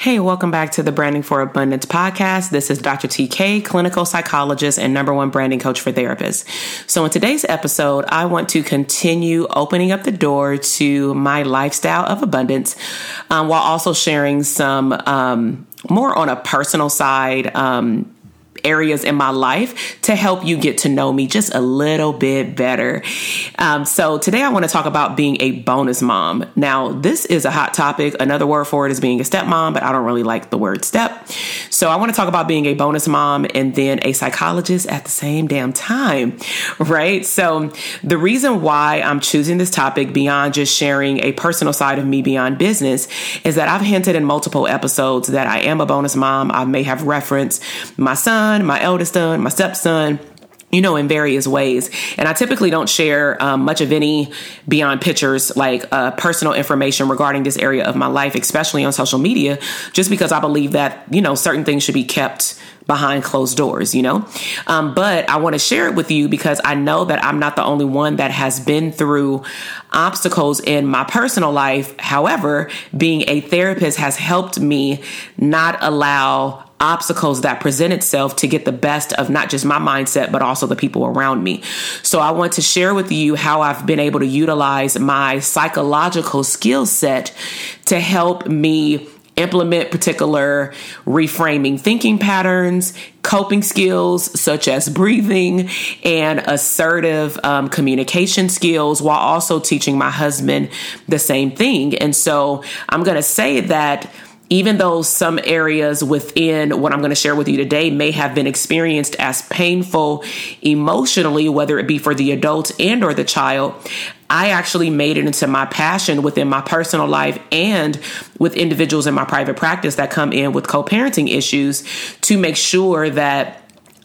Hey, welcome back to the Branding for Abundance podcast. This is Dr. TK, clinical psychologist and number one branding coach for therapists. So, in today's episode, I want to continue opening up the door to my lifestyle of abundance um, while also sharing some um, more on a personal side. Um, areas in my life to help you get to know me just a little bit better. Um, so, today I want to talk about being a bonus mom. Now, this is a hot topic. Another word for it is being a stepmom, but I don't really like the word step. So, I want to talk about being a bonus mom and then a psychologist at the same damn time, right? So, the reason why I'm choosing this topic beyond just sharing a personal side of me beyond business is that I've hinted in multiple episodes that I am a bonus mom. I may have referenced my son son, my eldest son, my stepson, you know, in various ways. And I typically don't share um, much of any beyond pictures, like uh, personal information regarding this area of my life, especially on social media, just because I believe that, you know, certain things should be kept behind closed doors, you know? Um, but I want to share it with you because I know that I'm not the only one that has been through obstacles in my personal life. However, being a therapist has helped me not allow obstacles that present itself to get the best of not just my mindset, but also the people around me. So I want to share with you how I've been able to utilize my psychological skill set to help me implement particular reframing thinking patterns, coping skills such as breathing and assertive um, communication skills, while also teaching my husband the same thing. And so I'm going to say that even though some areas within what I'm going to share with you today may have been experienced as painful emotionally, whether it be for the adult and or the child, I actually made it into my passion within my personal life and with individuals in my private practice that come in with co-parenting issues to make sure that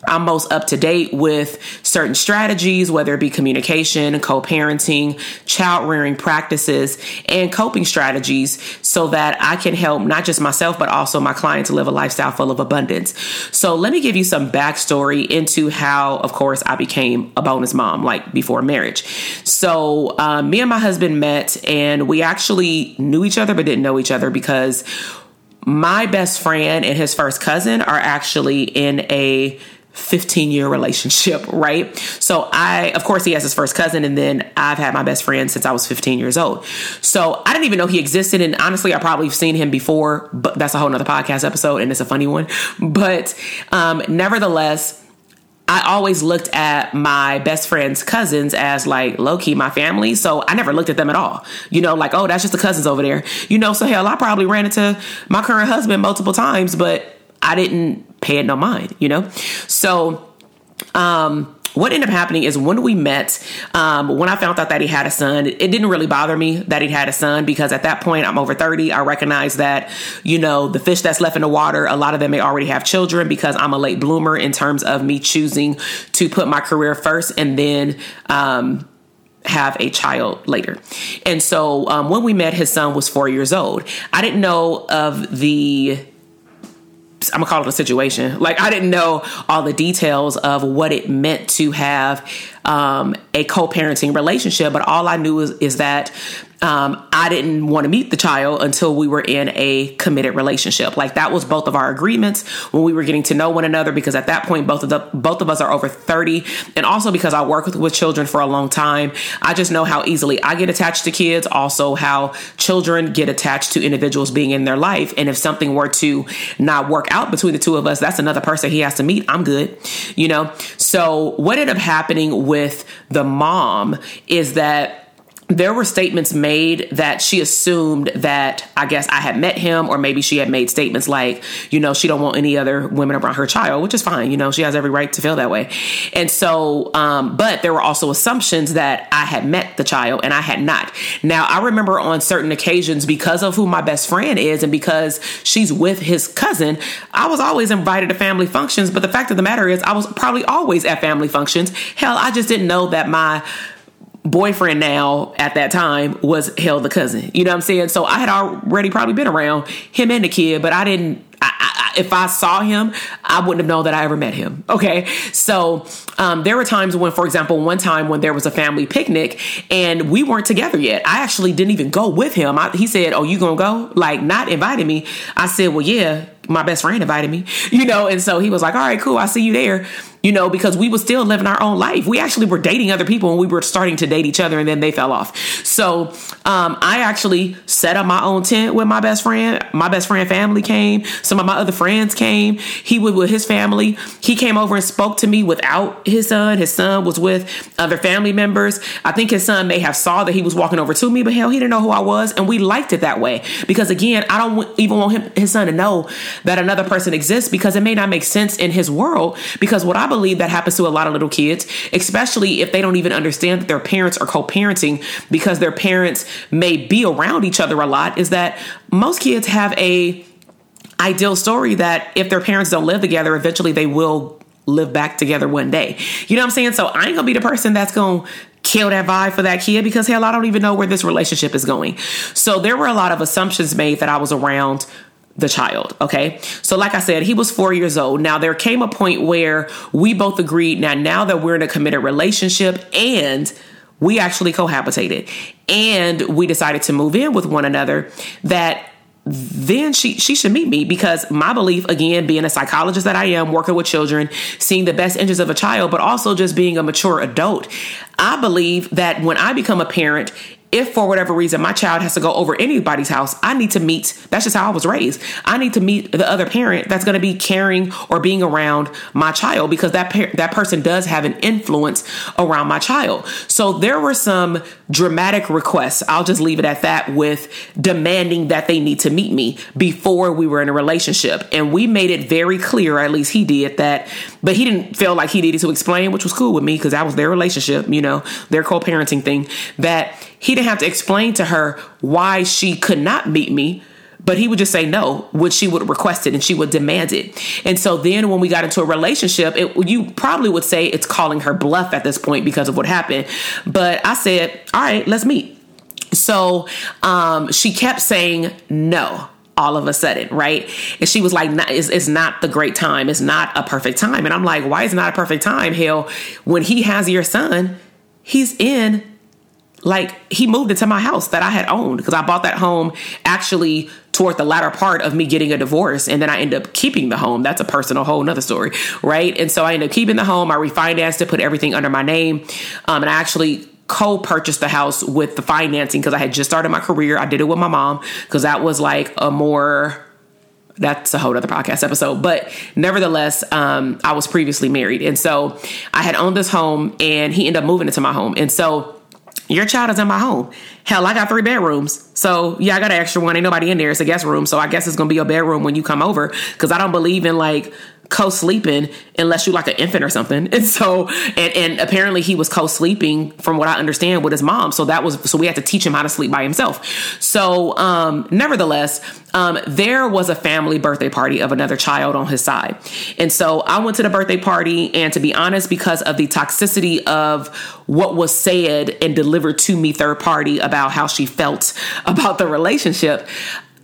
I'm most up to date with certain strategies, whether it be communication, co parenting, child rearing practices, and coping strategies, so that I can help not just myself, but also my client to live a lifestyle full of abundance. So, let me give you some backstory into how, of course, I became a bonus mom, like before marriage. So, um, me and my husband met, and we actually knew each other, but didn't know each other because my best friend and his first cousin are actually in a 15 year relationship, right? So I, of course, he has his first cousin, and then I've had my best friend since I was 15 years old. So I didn't even know he existed. And honestly, I probably have seen him before, but that's a whole nother podcast episode, and it's a funny one. But um, nevertheless, I always looked at my best friend's cousins as like low key my family. So I never looked at them at all. You know, like, oh, that's just the cousins over there. You know, so hell, I probably ran into my current husband multiple times, but I didn't pay it no mind, you know? So, um, what ended up happening is when we met, um, when I found out that he had a son, it didn't really bother me that he had a son because at that point I'm over 30. I recognize that, you know, the fish that's left in the water, a lot of them may already have children because I'm a late bloomer in terms of me choosing to put my career first and then, um, have a child later. And so um, when we met, his son was four years old. I didn't know of the I'm gonna call it a situation. Like I didn't know all the details of what it meant to have um, a co-parenting relationship, but all I knew is, is that um, I didn't want to meet the child until we were in a committed relationship. Like that was both of our agreements when we were getting to know one another. Because at that point, both of the both of us are over thirty, and also because I work with, with children for a long time, I just know how easily I get attached to kids. Also, how children get attached to individuals being in their life, and if something were to not work out between the two of us, that's another person he has to meet. I'm good, you know. So what ended up happening with the mom is that there were statements made that she assumed that I guess I had met him, or maybe she had made statements like, you know, she don't want any other women around her child, which is fine. You know, she has every right to feel that way. And so, um, but there were also assumptions that I had met the child and I had not. Now, I remember on certain occasions, because of who my best friend is and because she's with his cousin, I was always invited to family functions. But the fact of the matter is, I was probably always at family functions. Hell, I just didn't know that my boyfriend now at that time was held the cousin. You know what I'm saying? So I had already probably been around him and the kid, but I didn't. I, I, if I saw him, I wouldn't have known that I ever met him. Okay, so um, there were times when, for example, one time when there was a family picnic and we weren't together yet. I actually didn't even go with him. I, he said, "Oh, you gonna go?" Like not inviting me. I said, "Well, yeah." My best friend invited me, you know, and so he was like, "All right, cool. I see you there." you know, because we were still living our own life. We actually were dating other people and we were starting to date each other and then they fell off. So um, I actually set up my own tent with my best friend. My best friend family came. Some of my other friends came. He was with his family. He came over and spoke to me without his son. His son was with other family members. I think his son may have saw that he was walking over to me, but hell, he didn't know who I was. And we liked it that way because again, I don't even want him, his son to know that another person exists because it may not make sense in his world because what I believe that happens to a lot of little kids, especially if they don't even understand that their parents are co parenting because their parents may be around each other a lot, is that most kids have a ideal story that if their parents don't live together, eventually they will live back together one day. You know what I'm saying? So I ain't gonna be the person that's gonna kill that vibe for that kid because hell, I don't even know where this relationship is going. So there were a lot of assumptions made that I was around the child. Okay. So, like I said, he was four years old. Now, there came a point where we both agreed now, now that we're in a committed relationship and we actually cohabitated and we decided to move in with one another, that then she she should meet me because my belief again being a psychologist that I am working with children seeing the best interests of a child but also just being a mature adult I believe that when I become a parent if for whatever reason my child has to go over anybody's house, I need to meet. That's just how I was raised. I need to meet the other parent that's going to be caring or being around my child because that par- that person does have an influence around my child. So there were some dramatic requests. I'll just leave it at that with demanding that they need to meet me before we were in a relationship, and we made it very clear, at least he did that. But he didn't feel like he needed to explain, which was cool with me because that was their relationship, you know, their co-parenting thing. That he didn't have to explain to her why she could not meet me but he would just say no when she would request it and she would demand it. And so then when we got into a relationship, it, you probably would say it's calling her bluff at this point because of what happened. But I said, all right, let's meet. So um, she kept saying no all of a sudden, right? And she was like, it's, it's not the great time. It's not a perfect time. And I'm like, why is it not a perfect time? Hell, when he has your son, he's in like he moved into my house that I had owned because I bought that home actually toward the latter part of me getting a divorce and then I ended up keeping the home. That's a personal whole nother story, right? And so I ended up keeping the home. I refinanced it, put everything under my name. Um, and I actually co-purchased the house with the financing because I had just started my career. I did it with my mom because that was like a more that's a whole other podcast episode. But nevertheless, um, I was previously married. And so I had owned this home and he ended up moving into my home. And so your child is in my home. Hell, I got three bedrooms. So yeah, I got an extra one. Ain't nobody in there. It's a guest room. So I guess it's gonna be a bedroom when you come over. Cause I don't believe in like co-sleeping unless you like an infant or something. And so and, and apparently he was co-sleeping from what I understand with his mom. So that was so we had to teach him how to sleep by himself. So um nevertheless, um there was a family birthday party of another child on his side. And so I went to the birthday party and to be honest because of the toxicity of what was said and delivered to me third party about how she felt about the relationship,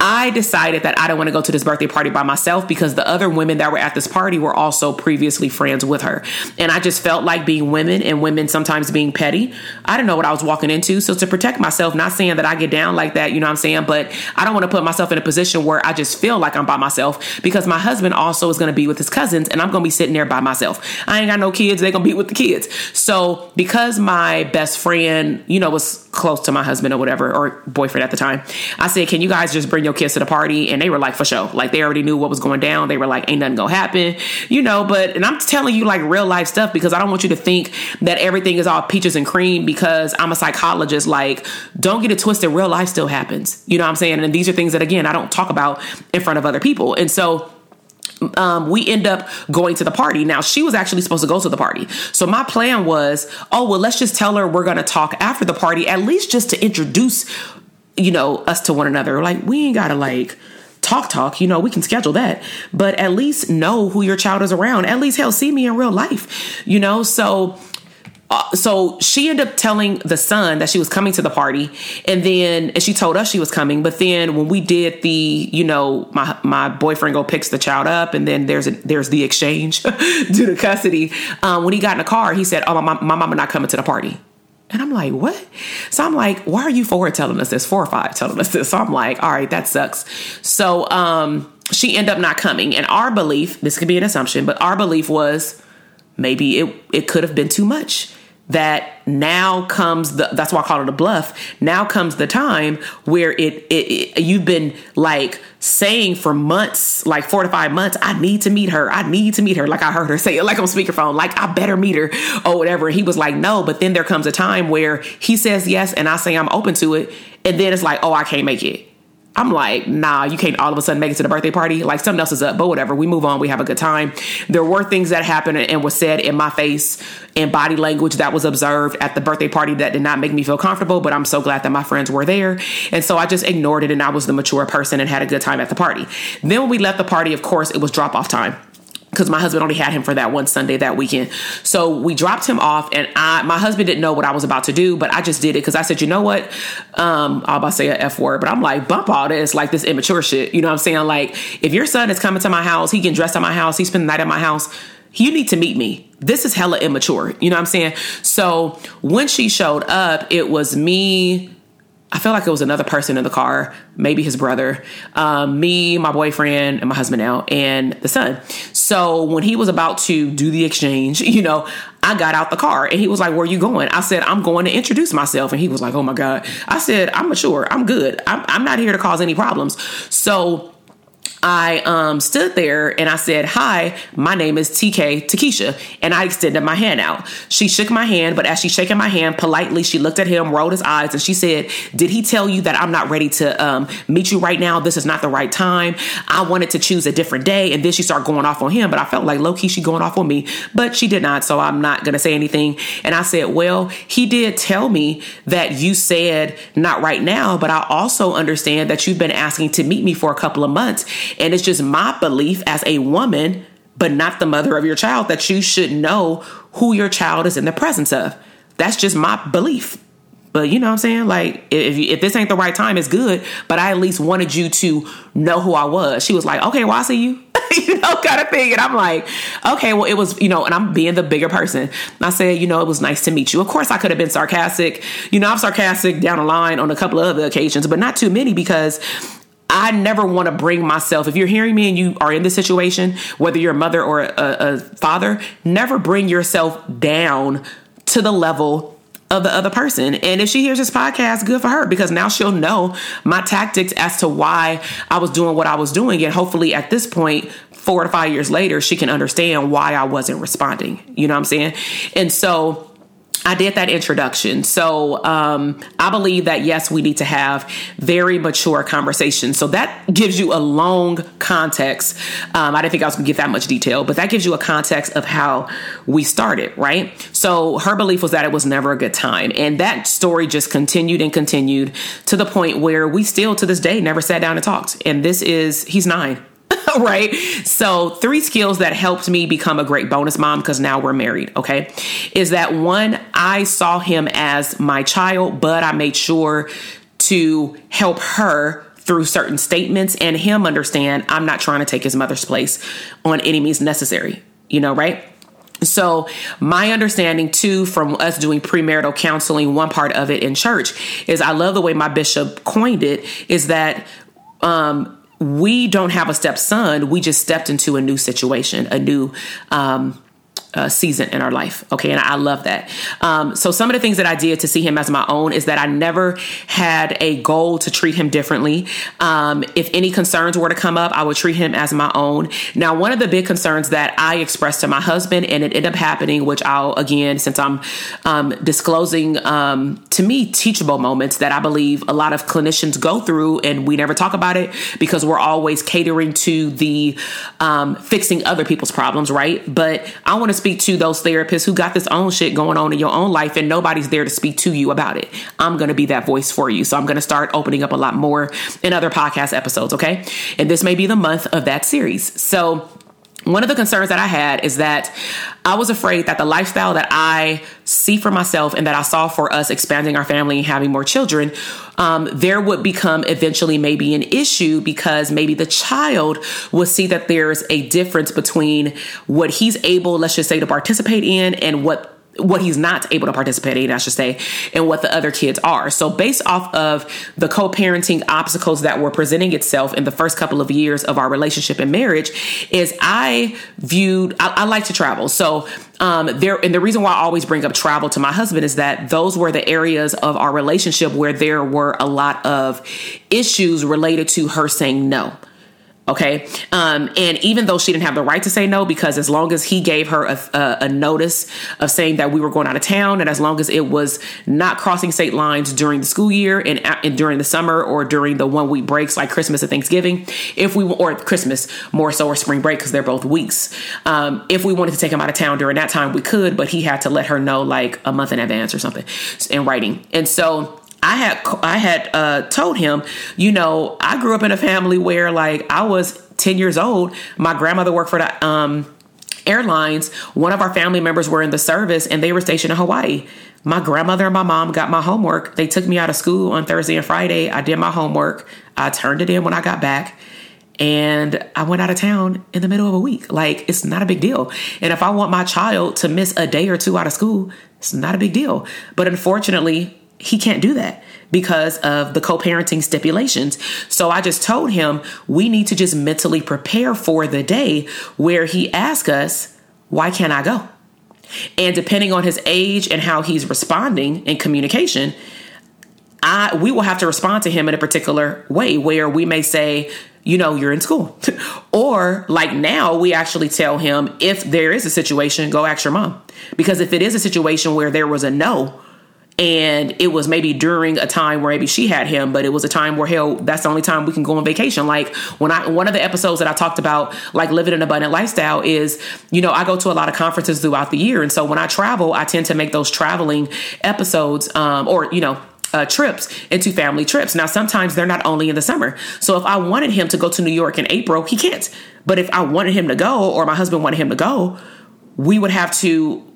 I decided that I don't want to go to this birthday party by myself because the other women that were at this party were also previously friends with her. And I just felt like being women and women sometimes being petty. I didn't know what I was walking into. So to protect myself, not saying that I get down like that, you know what I'm saying? But I don't want to put myself in a position where I just feel like I'm by myself because my husband also is going to be with his cousins and I'm going to be sitting there by myself. I ain't got no kids. They're going to be with the kids. So because my best friend, you know, was close to my husband or whatever, or boyfriend at the time, I said, can you guys just bring your your kids to the party? And they were like, for sure. Like they already knew what was going down. They were like, ain't nothing gonna happen, you know. But and I'm telling you like real life stuff because I don't want you to think that everything is all peaches and cream because I'm a psychologist. Like, don't get it twisted. Real life still happens. You know what I'm saying? And these are things that again I don't talk about in front of other people. And so um, we end up going to the party. Now, she was actually supposed to go to the party. So my plan was, oh, well, let's just tell her we're going to talk after the party, at least just to introduce, you know, us to one another. Like, we ain't got to like, talk talk you know we can schedule that. But at least know who your child is around. At least hell see me in real life you know? So uh, so she ended up telling the son that she was coming to the party and then and she told us she was coming but then when we did the you know my my boyfriend go picks the child up and then there's a, there's the exchange due to custody um, when he got in the car he said oh my, my mama not coming to the party and I'm like, what? So I'm like, why are you four telling us this? Four or five telling us this. So I'm like, all right, that sucks. So um, she ended up not coming. And our belief, this could be an assumption, but our belief was maybe it, it could have been too much that now comes the that's why I call it a bluff. Now comes the time where it, it, it, you've been like saying for months, like four to five months, I need to meet her. I need to meet her. Like I heard her say it like on speakerphone, like I better meet her or whatever. And he was like, no, but then there comes a time where he says yes and I say I'm open to it. And then it's like, oh, I can't make it. I'm like, nah, you can't all of a sudden make it to the birthday party. Like something else is up, but whatever. We move on. We have a good time. There were things that happened and was said in my face and body language that was observed at the birthday party that did not make me feel comfortable, but I'm so glad that my friends were there. And so I just ignored it and I was the mature person and had a good time at the party. Then when we left the party, of course, it was drop off time because my husband only had him for that one Sunday that weekend. So we dropped him off, and I, my husband didn't know what I was about to do, but I just did it because I said, you know what? Um, I will about to say a f word, but I'm like, bump all this, like this immature shit. You know what I'm saying? Like, if your son is coming to my house, he can dress at my house, he spend the night at my house. You need to meet me. This is hella immature. You know what I'm saying? So when she showed up, it was me, I felt like it was another person in the car, maybe his brother, um, me, my boyfriend, and my husband now, and the son. So when he was about to do the exchange, you know, I got out the car and he was like, Where are you going? I said, I'm going to introduce myself. And he was like, Oh my God. I said, I'm mature. I'm good. I'm, I'm not here to cause any problems. So I um, stood there and I said, Hi, my name is TK Takesha. And I extended my hand out. She shook my hand, but as she shaking my hand politely, she looked at him, rolled his eyes, and she said, Did he tell you that I'm not ready to um, meet you right now? This is not the right time. I wanted to choose a different day. And then she started going off on him, but I felt like low key she going off on me, but she did not. So I'm not going to say anything. And I said, Well, he did tell me that you said not right now, but I also understand that you've been asking to meet me for a couple of months. And it's just my belief as a woman, but not the mother of your child, that you should know who your child is in the presence of. That's just my belief. But you know what I'm saying? Like, if, if this ain't the right time, it's good. But I at least wanted you to know who I was. She was like, okay, well, I see you. you know, kind of thing. And I'm like, okay, well, it was, you know, and I'm being the bigger person. And I said, you know, it was nice to meet you. Of course, I could have been sarcastic. You know, I'm sarcastic down the line on a couple of other occasions, but not too many because I never want to bring myself. If you're hearing me and you are in this situation, whether you're a mother or a, a father, never bring yourself down to the level of the other person. And if she hears this podcast, good for her because now she'll know my tactics as to why I was doing what I was doing. And hopefully at this point, four to five years later, she can understand why I wasn't responding. You know what I'm saying? And so I did that introduction. So um, I believe that yes, we need to have very mature conversations. So that gives you a long context. Um, I didn't think I was going to get that much detail, but that gives you a context of how we started, right? So her belief was that it was never a good time. And that story just continued and continued to the point where we still to this day never sat down and talked. And this is, he's nine. right? So, three skills that helped me become a great bonus mom because now we're married, okay? Is that one, I saw him as my child, but I made sure to help her through certain statements and him understand I'm not trying to take his mother's place on any means necessary, you know, right? So, my understanding too from us doing premarital counseling, one part of it in church is I love the way my bishop coined it is that um, we don't have a stepson. We just stepped into a new situation, a new um, uh, season in our life. Okay, and I, love that. Um, so some of the things that I did to see him as my own is that I never had a goal to treat him differently. Um, if any concerns were to come up, I would treat him as my own. Now, one of the big concerns that I expressed to my husband, and it ended up happening, which I'll again, since I'm um, disclosing um, to me teachable moments that I believe a lot of clinicians go through, and we never talk about it because we're always catering to the um, fixing other people's problems, right? But I want to speak to those therapists who got this own shit going on in your own life, and nobody's there to speak to you about it. I'm going to be that voice for you. So I'm going to start opening up a lot more in other podcast episodes, okay? And this may be the month of that series. So, one of the concerns that I had is that I was afraid that the lifestyle that I see for myself and that I saw for us expanding our family and having more children, um, there would become eventually maybe an issue because maybe the child would see that there's a difference between what he's able, let's just say, to participate in and what what he's not able to participate in, I should say, and what the other kids are. So, based off of the co parenting obstacles that were presenting itself in the first couple of years of our relationship and marriage, is I viewed, I, I like to travel. So, um, there, and the reason why I always bring up travel to my husband is that those were the areas of our relationship where there were a lot of issues related to her saying no. Okay. Um, and even though she didn't have the right to say no, because as long as he gave her a, a, a, notice of saying that we were going out of town, and as long as it was not crossing state lines during the school year and, and during the summer or during the one week breaks like Christmas and Thanksgiving, if we or Christmas more so or spring break because they're both weeks. Um, if we wanted to take him out of town during that time, we could, but he had to let her know like a month in advance or something in writing. And so I had I had uh, told him, you know, I grew up in a family where like I was 10 years old. My grandmother worked for the um, airlines. One of our family members were in the service and they were stationed in Hawaii. My grandmother and my mom got my homework. They took me out of school on Thursday and Friday. I did my homework. I turned it in when I got back and I went out of town in the middle of a week. Like, it's not a big deal. And if I want my child to miss a day or two out of school, it's not a big deal. But unfortunately, he can't do that because of the co parenting stipulations. So I just told him we need to just mentally prepare for the day where he asks us, Why can't I go? And depending on his age and how he's responding in communication, I we will have to respond to him in a particular way where we may say, you know, you're in school. or like now we actually tell him if there is a situation, go ask your mom. Because if it is a situation where there was a no, and it was maybe during a time where maybe she had him but it was a time where hell that's the only time we can go on vacation like when i one of the episodes that i talked about like living an abundant lifestyle is you know i go to a lot of conferences throughout the year and so when i travel i tend to make those traveling episodes um, or you know uh, trips into family trips. Now, sometimes they're not only in the summer. So, if I wanted him to go to New York in April, he can't. But if I wanted him to go, or my husband wanted him to go, we would have to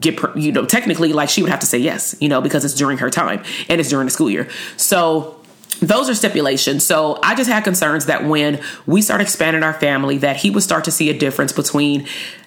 get you know technically like she would have to say yes you know because it's during her time and it's during the school year. So those are stipulations. So i just had concerns that when we start expanding our family that he would start to see a difference between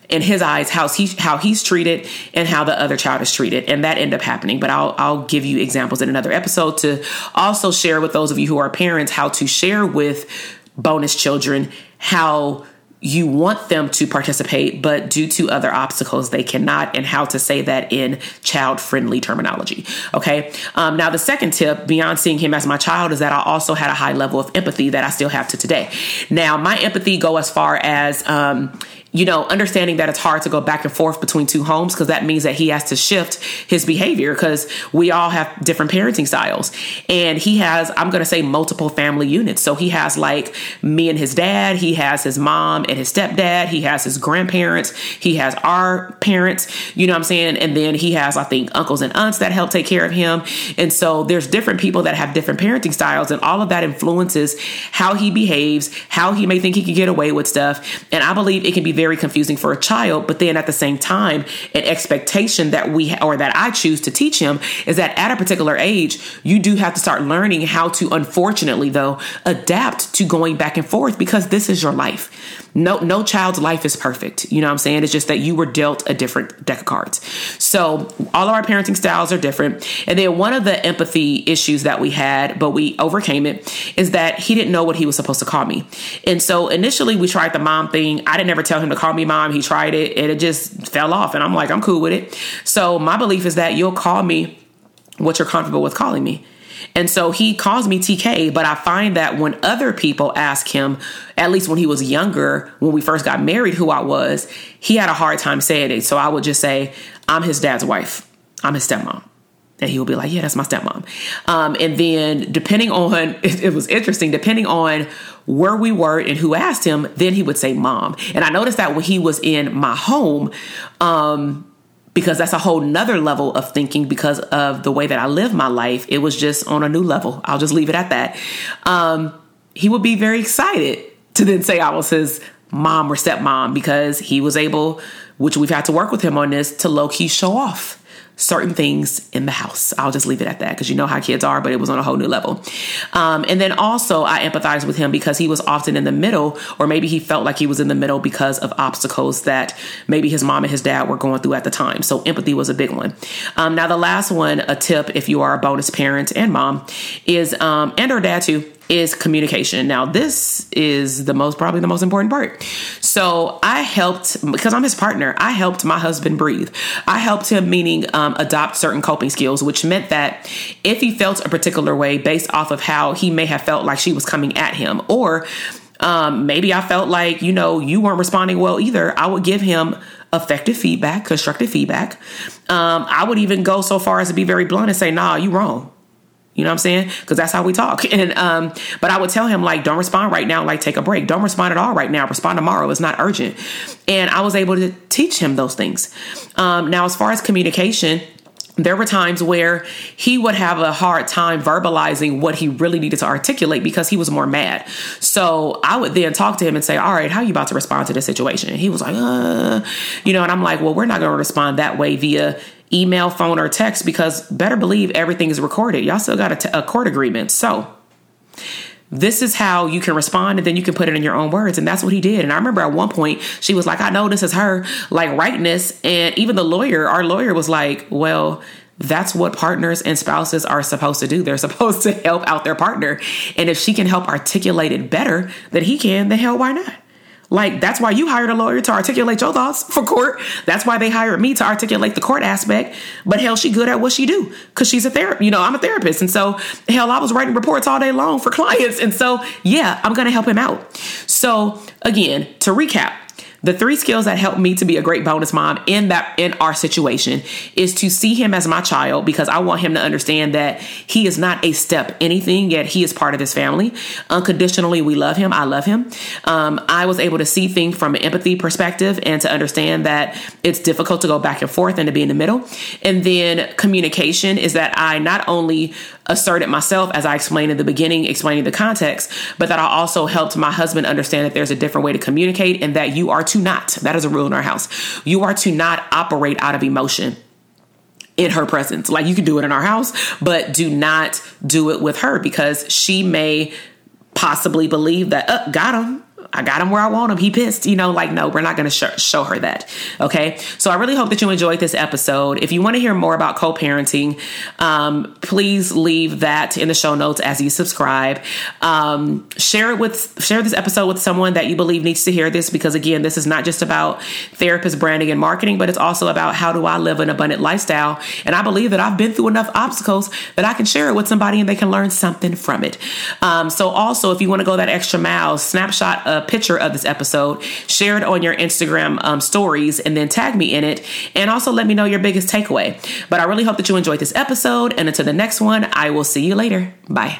in his eyes how he how he's treated and how the other child is treated. And that end up happening. But I'll I'll give you examples in another episode to also share with those of you who are parents how to share with bonus children how you want them to participate, but due to other obstacles, they cannot, and how to say that in child friendly terminology. Okay. Um, now, the second tip beyond seeing him as my child is that I also had a high level of empathy that I still have to today. Now, my empathy go as far as, um, you know, understanding that it's hard to go back and forth between two homes because that means that he has to shift his behavior because we all have different parenting styles. And he has, I'm going to say, multiple family units. So he has like me and his dad, he has his mom and his stepdad, he has his grandparents, he has our parents, you know what I'm saying? And then he has, I think, uncles and aunts that help take care of him. And so there's different people that have different parenting styles, and all of that influences how he behaves, how he may think he can get away with stuff. And I believe it can be very confusing for a child. But then at the same time, an expectation that we or that I choose to teach him is that at a particular age, you do have to start learning how to, unfortunately, though, adapt to going back and forth because this is your life. No no child's life is perfect. You know what i'm saying? It's just that you were dealt a different deck of cards. So all of our parenting styles are different. And then one of the empathy issues that we had but we overcame it is that he didn't know what he was supposed to call me. And so initially we tried the mom thing. I didn't ever tell him him to call me mom. He tried it and it just fell off. And I'm like, I'm cool with it. So my belief is that you'll call me what you're comfortable with calling me. And so he calls me TK, but I find that when other people ask him, at least when he was younger, when we first got married, who I was, he had a hard time saying it. So I would just say, I'm his dad's wife, I'm his stepmom. And he would be like, Yeah, that's my stepmom. Um, and then, depending on, it, it was interesting, depending on where we were and who asked him, then he would say mom. And I noticed that when he was in my home, um, because that's a whole nother level of thinking because of the way that I live my life. It was just on a new level. I'll just leave it at that. Um, he would be very excited to then say I was his mom or stepmom because he was able, which we've had to work with him on this, to low key show off certain things in the house. I'll just leave it at that because you know how kids are, but it was on a whole new level. Um, and then also, I empathize with him because he was often in the middle, or maybe he felt like he was in the middle because of obstacles that maybe his mom and his dad were going through at the time. So, empathy was a big one. Um, now, the last one, a tip if you are a bonus parent and mom, is, um, and or dad too, is communication. Now, this is the most, probably the most important part. So I helped, because I'm his partner, I helped my husband breathe. I helped him, meaning um, adopt certain coping skills, which meant that if he felt a particular way based off of how he may have felt like she was coming at him, or um, maybe I felt like, you know, you weren't responding well either, I would give him effective feedback, constructive feedback. Um, I would even go so far as to be very blunt and say, nah, you wrong you know what I'm saying? Because that's how we talk. And um, but I would tell him like, don't respond right now. Like, take a break. Don't respond at all right now. Respond tomorrow. It's not urgent. And I was able to teach him those things. Um, now, as far as communication, there were times where he would have a hard time verbalizing what he really needed to articulate because he was more mad. So I would then talk to him and say, All right, how are you about to respond to this situation? And he was like, uh, you know, and I'm like, Well, we're not going to respond that way via email, phone, or text because better believe everything is recorded. Y'all still got a, t- a court agreement. So this is how you can respond and then you can put it in your own words. And that's what he did. And I remember at one point she was like, I know this is her like rightness. And even the lawyer, our lawyer was like, well, that's what partners and spouses are supposed to do. They're supposed to help out their partner. And if she can help articulate it better than he can, then hell, why not? Like that's why you hired a lawyer to articulate your thoughts for court. That's why they hired me to articulate the court aspect. But hell, she good at what she do because she's a therapist. You know, I'm a therapist, and so hell, I was writing reports all day long for clients, and so yeah, I'm gonna help him out. So again, to recap, the three skills that help me to be a great bonus mom in that in our situation is to see him as my child because I want him to understand that he is not a step anything yet he is part of his family. Unconditionally, we love him. I love him. Um, I was able to see things from an empathy perspective and to understand that it's difficult to go back and forth and to be in the middle. And then communication is that I not only asserted myself as I explained in the beginning, explaining the context, but that I also helped my husband understand that there's a different way to communicate and that you are to not, that is a rule in our house, you are to not operate out of emotion in her presence. Like you can do it in our house, but do not do it with her because she may possibly believe that, uh, got him I got him where I want him. He pissed, you know, like, no, we're not going to sh- show her that. Okay. So I really hope that you enjoyed this episode. If you want to hear more about co parenting, um, please leave that in the show notes as you subscribe. Um, share it with, share this episode with someone that you believe needs to hear this because, again, this is not just about therapist branding and marketing, but it's also about how do I live an abundant lifestyle. And I believe that I've been through enough obstacles that I can share it with somebody and they can learn something from it. Um, so also, if you want to go that extra mile, snapshot of picture of this episode, share it on your Instagram um, stories, and then tag me in it. And also let me know your biggest takeaway. But I really hope that you enjoyed this episode. And until the next one, I will see you later. Bye.